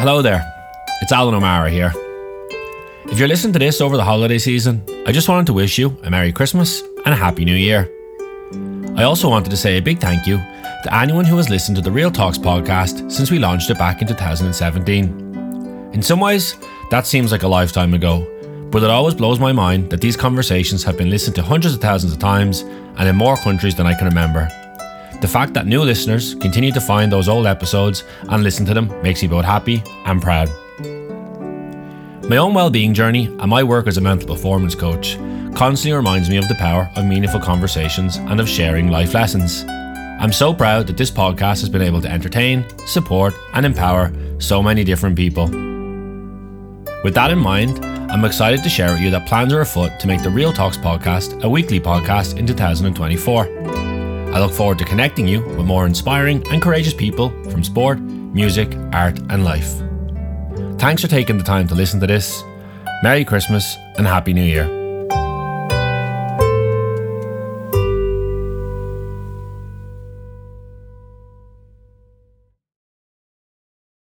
Hello there, it's Alan O'Mara here. If you're listening to this over the holiday season, I just wanted to wish you a Merry Christmas and a Happy New Year. I also wanted to say a big thank you to anyone who has listened to the Real Talks podcast since we launched it back in 2017. In some ways, that seems like a lifetime ago, but it always blows my mind that these conversations have been listened to hundreds of thousands of times and in more countries than I can remember. The fact that new listeners continue to find those old episodes and listen to them makes me both happy and proud. My own well-being journey and my work as a mental performance coach constantly reminds me of the power of meaningful conversations and of sharing life lessons. I'm so proud that this podcast has been able to entertain, support, and empower so many different people. With that in mind, I'm excited to share with you that plans are afoot to make the Real Talks podcast a weekly podcast in 2024. I look forward to connecting you with more inspiring and courageous people from sport, music, art, and life. Thanks for taking the time to listen to this. Merry Christmas and Happy New Year.